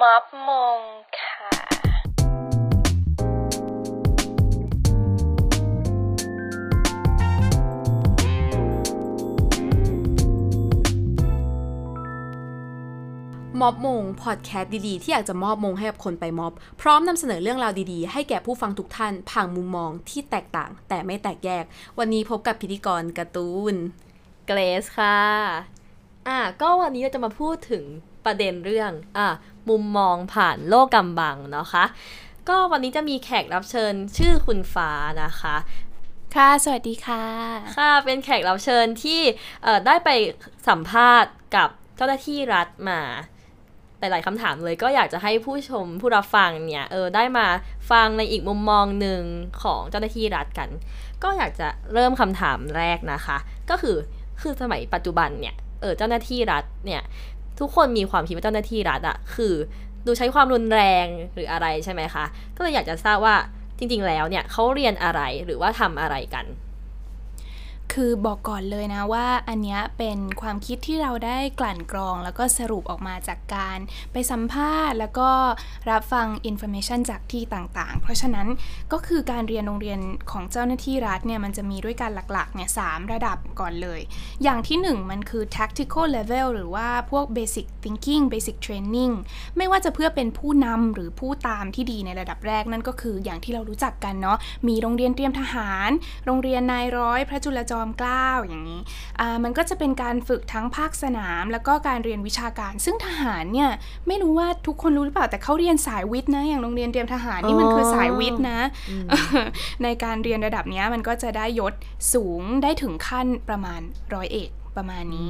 ม็อบมงค่ะ ม็อบมงพอดแคสต์ดีๆ ที่อยากจะมอบมงให้กับคนไปม็อบ พร้อมนำเสนอเรื่องราวดีๆ ให้แก่ผู้ฟังทุกท่านผ่านมุมมองที่แตกต่างแต่ไม่แตกแยก วันนี้พบกับพิธีกรการ์ตูนเกรซค่ะ อะก็วันนี้เราจะมาพูดถึง ประเด็นเรื่องอะมุมมองผ่านโลกกำบังเนาะคะ ก็วันนี้จะมีแขกรับเชิญชื่อคุณฟ้านะคะ ค่ะ สวัสดีค่ะ ค่ะ เป็นแขกรับเชิญที่เอ่อได้ไปสัมภาษณ์กับเจ้าหน้าที่รัฐมาหลายๆคำถามเลยก็อยากจะให้ผู้ชมผู้รับฟังเนี่ยเออได้มาฟังในอีกมุมมองหนึ่งของเจ้าหน้าที่รัฐกัน ก็อยากจะเริ่มคำถามแรกนะคะ ก็คือคือสมัยปัจจุบันเนี่ยเออเจ้าหน้าที่รัฐเนี่ย ทุกคนมีความคิดว่าเจ้าหน้าที่รัฐอะคือดูใช้ความรุนแรงหรืออะไรใช่ไหมคะ ก็เลยอยากจะทราบว่าจริงๆแล้วเนี่ยเขาเรียนอะไรหรือว่าทำอะไรกัน คือบอกก่อนเลยนะว่าอันนี้เป็นความคิดที่เราได้กลั่นกรอง แล้วก็สรุปออกมาจากการไปสัมภาษณ์ แล้วก็รับฟังอินโฟเมชันจากที่ต่างๆ เพราะฉะนั้นก็คือการเรียนโรงเรียนของเจ้าหน้าที่รัฐเนี่ยมันจะมีด้วยกันหลักๆเนี่ยสามระดับก่อนเลย อย่างที่หนึ่งมันคือ tactical level หรือว่าพวก basic thinking basic training ไม่ว่าจะเพื่อเป็นผู้นำหรือผู้ตามที่ดีในระดับแรกนั่นก็คืออย่างที่เรารู้จักกันเนาะมีโรงเรียนเตรียมทหาร โรงเรียนนายร้อย พระจุลจอมเกล้าอย่างนี้อ่ามันก็จะเป็นการฝึกทั้งภาคสนาม แล้วก็การเรียนวิชาการ ซึ่งทหารเนี่ยไม่รู้ว่าทุกคนรู้หรือเปล่าแต่เขาเรียนสายวิทย์นะอย่างโรงเรียนเตรียมทหารนี่มันคือสายวิทย์นะในการเรียนระดับเนี้ยมันก็จะได้ยศสูงได้ถึงขั้นประมาณร้อยเอก ประมาณนี้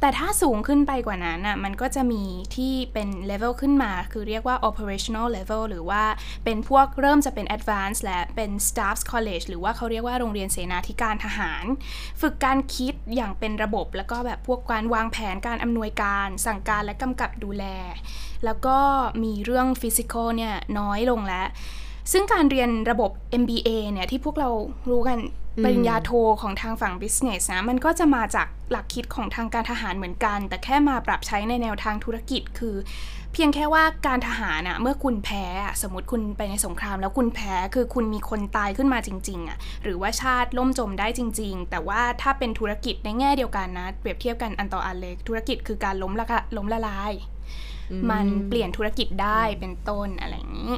แต่ถ้าสูงขึ้นไปกว่านั้นอะมันก็จะมีที่เป็นเลเวลขึ้นมา คือเรียกว่า operational level หรือว่าเป็นพวกเริ่มจะเป็น advanced และเป็น staffs college หรือว่าเขาเรียกว่าโรงเรียนเสนาธิการทหาร ฝึกการคิดอย่างเป็นระบบแล้วก็แบบพวกการวางแผนการอำนวยการสั่งการและกำกับดูแล แล้วก็มีเรื่อง physical เนี่ยน้อยลงแล้ว ซึ่งการเรียนระบบ MBA เนี่ยที่พวกเรารู้กัน ปริญญาโทของทางฝั่ง business นะ มันก็จะมาจากหลักคิดของทางการทหารเหมือนกัน แต่แค่มาปรับใช้ในแนวทางธุรกิจคือ เพียงแค่ว่าการทหารอะเมื่อคุณแพ้อะสมมติคุณไปในสงคราม แล้วคุณแพ้คือคุณมีคนตายขึ้นมาจริงๆอะหรือว่าชาติล่มจมได้จริง ๆ แต่ว่าถ้าเป็นธุรกิจในแง่เดียวกันนะ เปรียบเทียบกันอันต่ออันเลยธุรกิจคือการล้มละล้มละลาย มันเปลี่ยนธุรกิจได้เป็นต้นอะไรอย่างนี้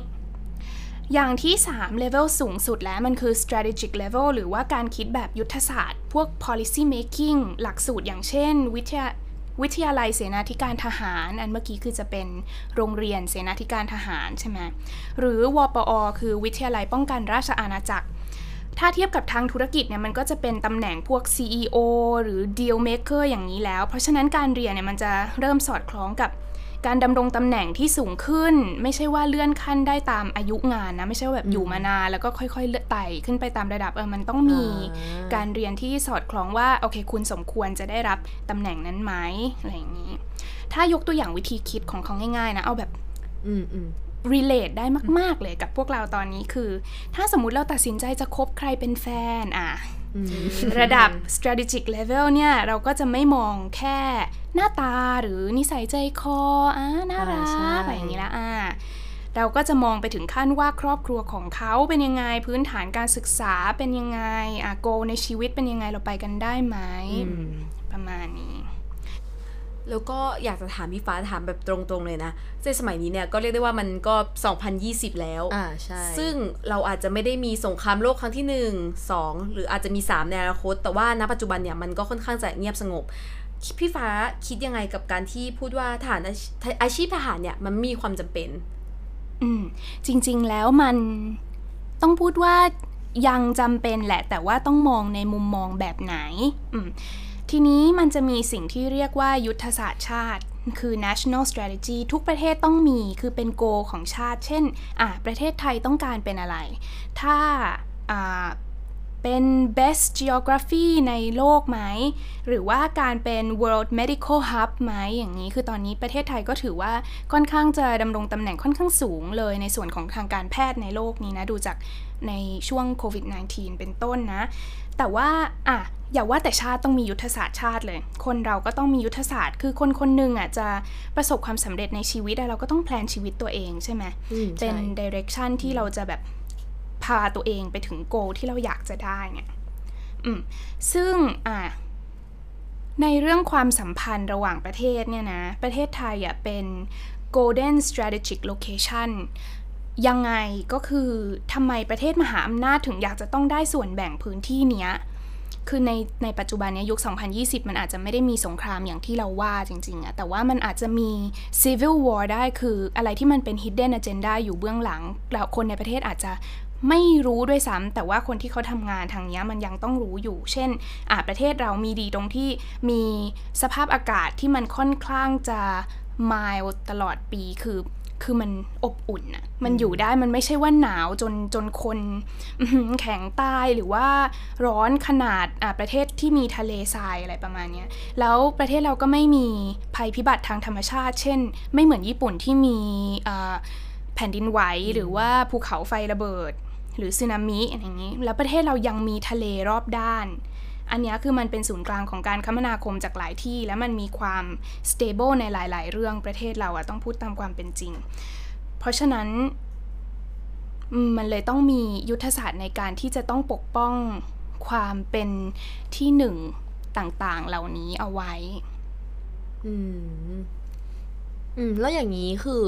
อย่างที่ 3 เลเวลสูงสุดแล้วมันคือ strategic level หรือว่าการคิดแบบยุทธศาสตร์ พวก policy making หลักสูตรอย่างเช่น วิทยาวิทยาลัยเสนาธิการทหาร อันเมื่อกี้คือจะเป็นโรงเรียนเสนาธิการทหารใช่ไหมหรือวปอ คือวิทยาลัยป้องกันราชอาณาจักร ถ้าเทียบกับทางธุรกิจเนี่ยมันก็จะเป็นตำแหน่งพวก CEO หรือ deal maker อย่างนี้แล้ว เพราะฉะนั้นการเรียนเนี่ยมันจะเริ่มสอดคล้องกับ การดำรงตำแหน่งที่สูงขึ้น ไม่ใช่ว่าเลื่อนขั้นได้ตามอายุงานนะ ไม่ใช่ว่าแบบอยู่มานานแล้วก็ค่อยๆเลื่อนไต่ขึ้นไปตามระดับเออมันต้องมีอ่าการเรียนที่สอดคล้องว่าโอเค คุณสมควรจะได้รับตำแหน่งนั้นไหมอะไรอย่างนี้ ถ้ายกตัวอย่างวิธีคิดของเขาง่ายๆนะเอาแบบอืมอืม relate ได้มาก ๆ เลยกับพวกเราตอนนี้คือ ถ้าสมมุติเราตัดสินใจจะคบใครเป็นแฟนอะ ระดับ strategic level เนี่ยเราก็จะไม่มองแค่หน้าตาหรือนิสัยใจคออ่าน่ารัอ่าใช่กอะไรอย่างนี้ละอ่าเราก็จะมองไปถึงขั้นว่าครอบครัวของเขาเป็นยังไงพื้นฐานการศึกษาเป็นยังไงอะ goal ในชีวิตเป็นยังไงเราไปกันได้ไหมประมาณนี้ แล้วก็อยากจะถามพี่ฟ้าถามแบบตรงๆเลยนะในสมัยนี้เนี่ยก็เรียกได้ว่ามันก็ 2020 แล้ว อ่าใช่ ซึ่งเราอาจจะไม่ได้มีสงครามโลกครั้งที่ 1 2 หรืออาจจะมี 3 ในอนาคต แต่ว่าณปัจจุบันเนี่ยมันก็ค่อนข้างจะเงียบสงบ พี่ฟ้าคิดยังไงกับการที่พูดว่าทหารอาชีอาชีพทหารเนี่ยมันมีความจำเป็น อืมจริงๆแล้วมันต้องพูดว่ายังจำเป็นแหละ แต่ว่าต้องมองในมุมมองแบบไหน อืม ทีนี้มันจะมีสิ่งที่เรียกว่ายุทธศาสตร์ชาติ คือ national strategy ทุกประเทศต้องมี คือเป็นโกของชาติ เช่น อะ ประเทศไทยต้องการเป็นอะไร ถ้าอ่า เป็น best geography ในโลกไหม หรือว่าการเป็น world medical hub ไหมอย่างนี้ คือตอนนี้ประเทศไทยก็ถือว่าค่อนข้างจะดำรงตำแหน่งค่อนข้างสูงเลยในส่วนของทางการแพทย์ในโลกนี้นะ ดูจากในช่วงโควิด -19 เป็นต้นนะ แต่ว่าอะอย่าว่าแต่ชาติต้องมียุทธศาสตร์ชาติเลย คนเราก็ต้องมียุทธศาสตร์ คือคนคนหนึ่งอะจะประสบความสำเร็จในชีวิตอะเราก็ต้องแพลนชีวิตตัวเองใช่ไหมอืมเป็นใช่ direction ที่เราจะแบบพาตัวเองไปถึงโกที่เราอยากจะได้เนี่ยอืมซึ่งอะในเรื่องความสัมพันธ์ระหว่างประเทศเนี่ยนะ ประเทศไทยอะเป็น golden strategic location ยังไงก็คือทำไมประเทศมหาอำนาจถึงอยากจะต้องได้ส่วนแบ่งพื้นที่เนี้ย คือในในปัจจุบันเนี้ยยุค 2020 มันอาจจะไม่ได้มีสงครามอย่างที่เราว่าจริงๆอะแต่ว่ามันอาจจะมี civil war ได้คืออะไรที่มันเป็น hidden agenda อยู่เบื้องหลังแล้วคนในประเทศอาจจะ ไม่รู้ด้วยซ้ำแต่ว่าคนที่เขาทำงานทางนี้มันยังต้องรู้อยู่ เช่นอะประเทศเรามีดีตรงที่มีสภาพอากาศที่มันค่อนข้างจะ mild ตลอดปีคือคือมันอบอุ่นอะมันอยู่ได้มันไม่ใช่ว่าหนาวจนจนคนแข็งตายหรือว่าร้อนขนาดอะประเทศที่มีทะเลทรายอะไรประมาณนี้แล้วประเทศเราก็ไม่มีภัยพิบัติทางธรรมชาติ เช่น ไม่เหมือนญี่ปุ่นที่มีแผ่นดินไหวหรือว่าภูเขาไฟระเบิด หรือสึนามิอะไรอย่างนี้ แล้วประเทศเรายังมีทะเลรอบด้าน อันนี้คือมันเป็นศูนย์กลางของการคมนาคมจากหลายที่ และมันมีความ stable ในหลาย ๆ เรื่องประเทศเราอะต้องพูดตามความเป็นจริง เพราะฉะนั้นมมันเลยต้องมียุทธศาสตร์ในการที่จะต้องปกป้องความเป็นที่หนึ่งต่างๆ เหล่านี้เอาไว้ อืม อืม แล้วอย่างนี้คือ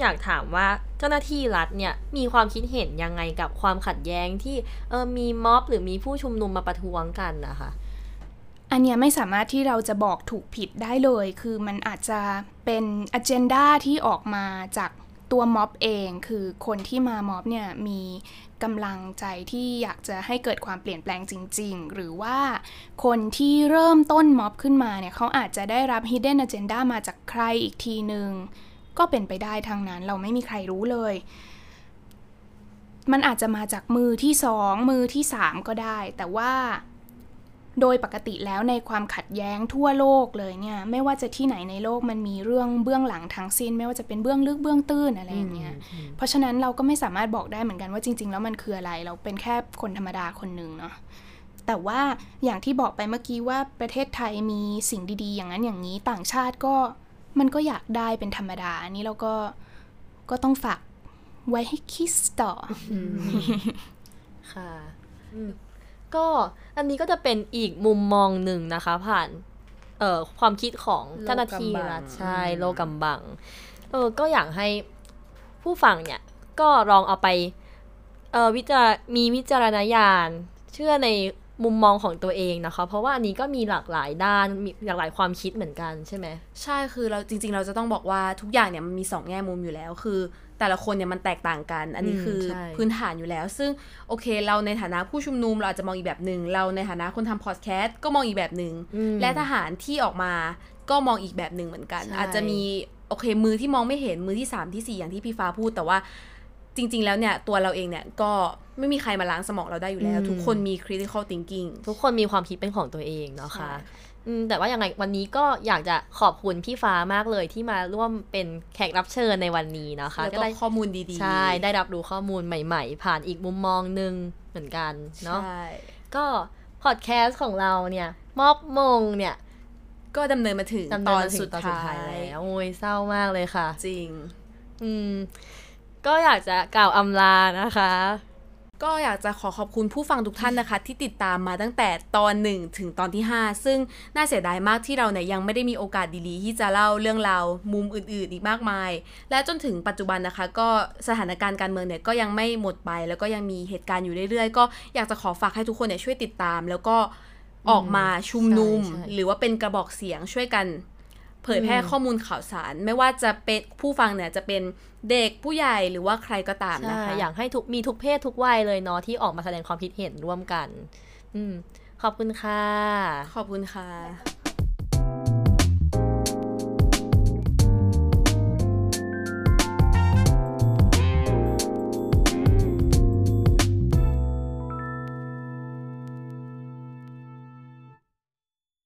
อยากถามว่าเจ้าหน้าที่รัฐเนี่ยมีความคิดเห็นยังไงกับความขัดแย้งที่เออมีม็อบหรือมีผู้ชุมนุมมาประท้วงกันนะคะ อันเนี้ยไม่สามารถที่เราจะบอกถูกผิดได้เลย คือมันอาจจะเป็นอ g e n d a ที่ออกมาจากตัวม็อบเอง คือคนที่มาม็อบเนี่ยมีกำลังใจที่อยากจะให้เกิดความเปลี่ยนแปลงจริง ๆ หรือว่าคนที่เริ่มต้นม็อบขึ้นมาเนี่ยเขาอาจจะได้รับ hidden agenda มาจากใครอีกทีหนึ่ง ก็เป็นไปได้ทางนั้นเราไม่มีใครรู้เลย มันอาจจะมาจากมือที่สองมือที่สามก็ได้ แต่ว่าโดยปกติแล้วในความขัดแย้งทั่วโลกเลยเนี่ย ไม่ว่าจะที่ไหนในโลกมันมีเรื่องเบื้องหลังทั้งสิ้น ไม่ว่าจะเป็นเบื้องลึกเบื้องตื้นอะไรอย่างเงี้ยเพราะฉะนั้นเราก็ไม่สามารถบอกได้เหมือนกันว่าจริง ๆ แล้วมันคืออะไร เราเป็นแค่คนธรรมดาคนหนึ่งเนาะแต่ว่าอย่างที่บอกไปเมื่อกี้ว่าประเทศไทยมีสิ่งดีๆ อย่างนั้นอย่างนี้ต่างชาติก็ มันก็อยากได้เป็นธรรมดา อันนี้เราก็ก็ต้องฝากไว้ให้คิดต่อ ค่ะอืมก็อันนี้ก็จะเป็นอีกมุมมองหนึ่งนะคะ ผ่าน เอ่อความคิดของเจ้าหน้าที่รัฐโลกำบังใช่อืมโลกำบัง เออก็อยากให้ผู้ฟังเนี่ย ก็ลองเอาไป เออวิจารมีวิจารณญาณเชื่อในมุมมองของตัวเองนะคะ เพราะว่าอันนี้ก็มีหลากหลายด้านมีหลากหลายความคิดเหมือนกันใช่ไหมใช่คือเราจริง ๆ เราจะต้องบอกว่าทุกอย่างเนี่ยมันมีสองแง่มุมอยู่แล้วคือ แต่ละคนเนี่ยมันแตกต่างกัน อันนี้อืมคือใช่พื้นฐานอยู่แล้ว ซึ่งโอเค เราในฐานะผู้ชุมนุมเราอาจจะมองอีกแบบหนึ่งเราในฐานะคนทำพอดแคสต์ก็มองอีกแบบหนึ่งอืมและทหารที่ออกมาก็มองอีกแบบหนึ่งเหมือนกันใช่อาจจะมีโอเคมือที่มองไม่เห็นมือที่สามที่สี่อย่างที่พี่ฟ้าพูดแต่ว่า จริง ๆ แล้วเนี่ยตัวเราเองเนี่ยก็ไม่มีใครมาล้างสมองเราได้อยู่แล้ว ทุกคนมี critical thinking ทุกคนมีความคิดเป็นของตัวเองเนาะค่ะใช่อืมแต่ว่ายังไงวันนี้ก็อยากจะขอบคุณพี่ฟ้ามากเลยที่มาร่วมเป็นแขกรับเชิญในวันนี้นะคะแล้วก็ได้ข้อมูลดีๆ ใช่ ได้รับรู้ข้อมูลใหม่ๆ ผ่านอีกมุมมองหนึ่งเหมือนกันเนาะใช่ก็พอดแคสต์ของเราเนี่ย มอบมงเนี่ยก็ดำเนินมาถึงดำตเนิอนนมาถึสุงดตอนสุดท้าท้ายยแล้วโอ้ยเศร้ามากเลยค่ะ จริง อืม ก็อยากจะกล่าวอำลานะคะ ก็อยากจะขอขอบคุณผู้ฟังทุกท่านนะคะ ที่ติดตามมาตั้งแต่ตอนหนึ่งถึงตอนที่ 5 ซึ่งน่าเสียดายมากที่เราเนี่ยยังไม่ได้มีโอกาสดีๆ ที่จะเล่าเรื่องราวมุมอื่นๆ อีกมากมาย และจนถึงปัจจุบันนะคะ ก็สถานการณ์การเมืองเนี่ยก็ยังไม่หมดไป แล้วก็ยังมีเหตุการณ์อยู่เรื่อยๆ ก็อยากจะขอฝากให้ทุกคนเนี่ยช่วยติดตาม แล้วก็ออกมาชุมนุมใช่ใช่หรือว่าเป็นกระบอกเสียงช่วยกัน เผยแพร่อืมข้อมูลข่าวสาร ไม่ว่าจะเป็นผู้ฟังเนี่ยจะเป็นเด็กผู้ใหญ่หรือว่าใครก็ตามนะใช่คะ อยากให้ทุกมีทุกเพศทุกวัยเลยเนาะที่ออกมาแสดงความคิดเห็นร่วมกัน อืมขอบคุณค่ะ ขอบคุณค่ะ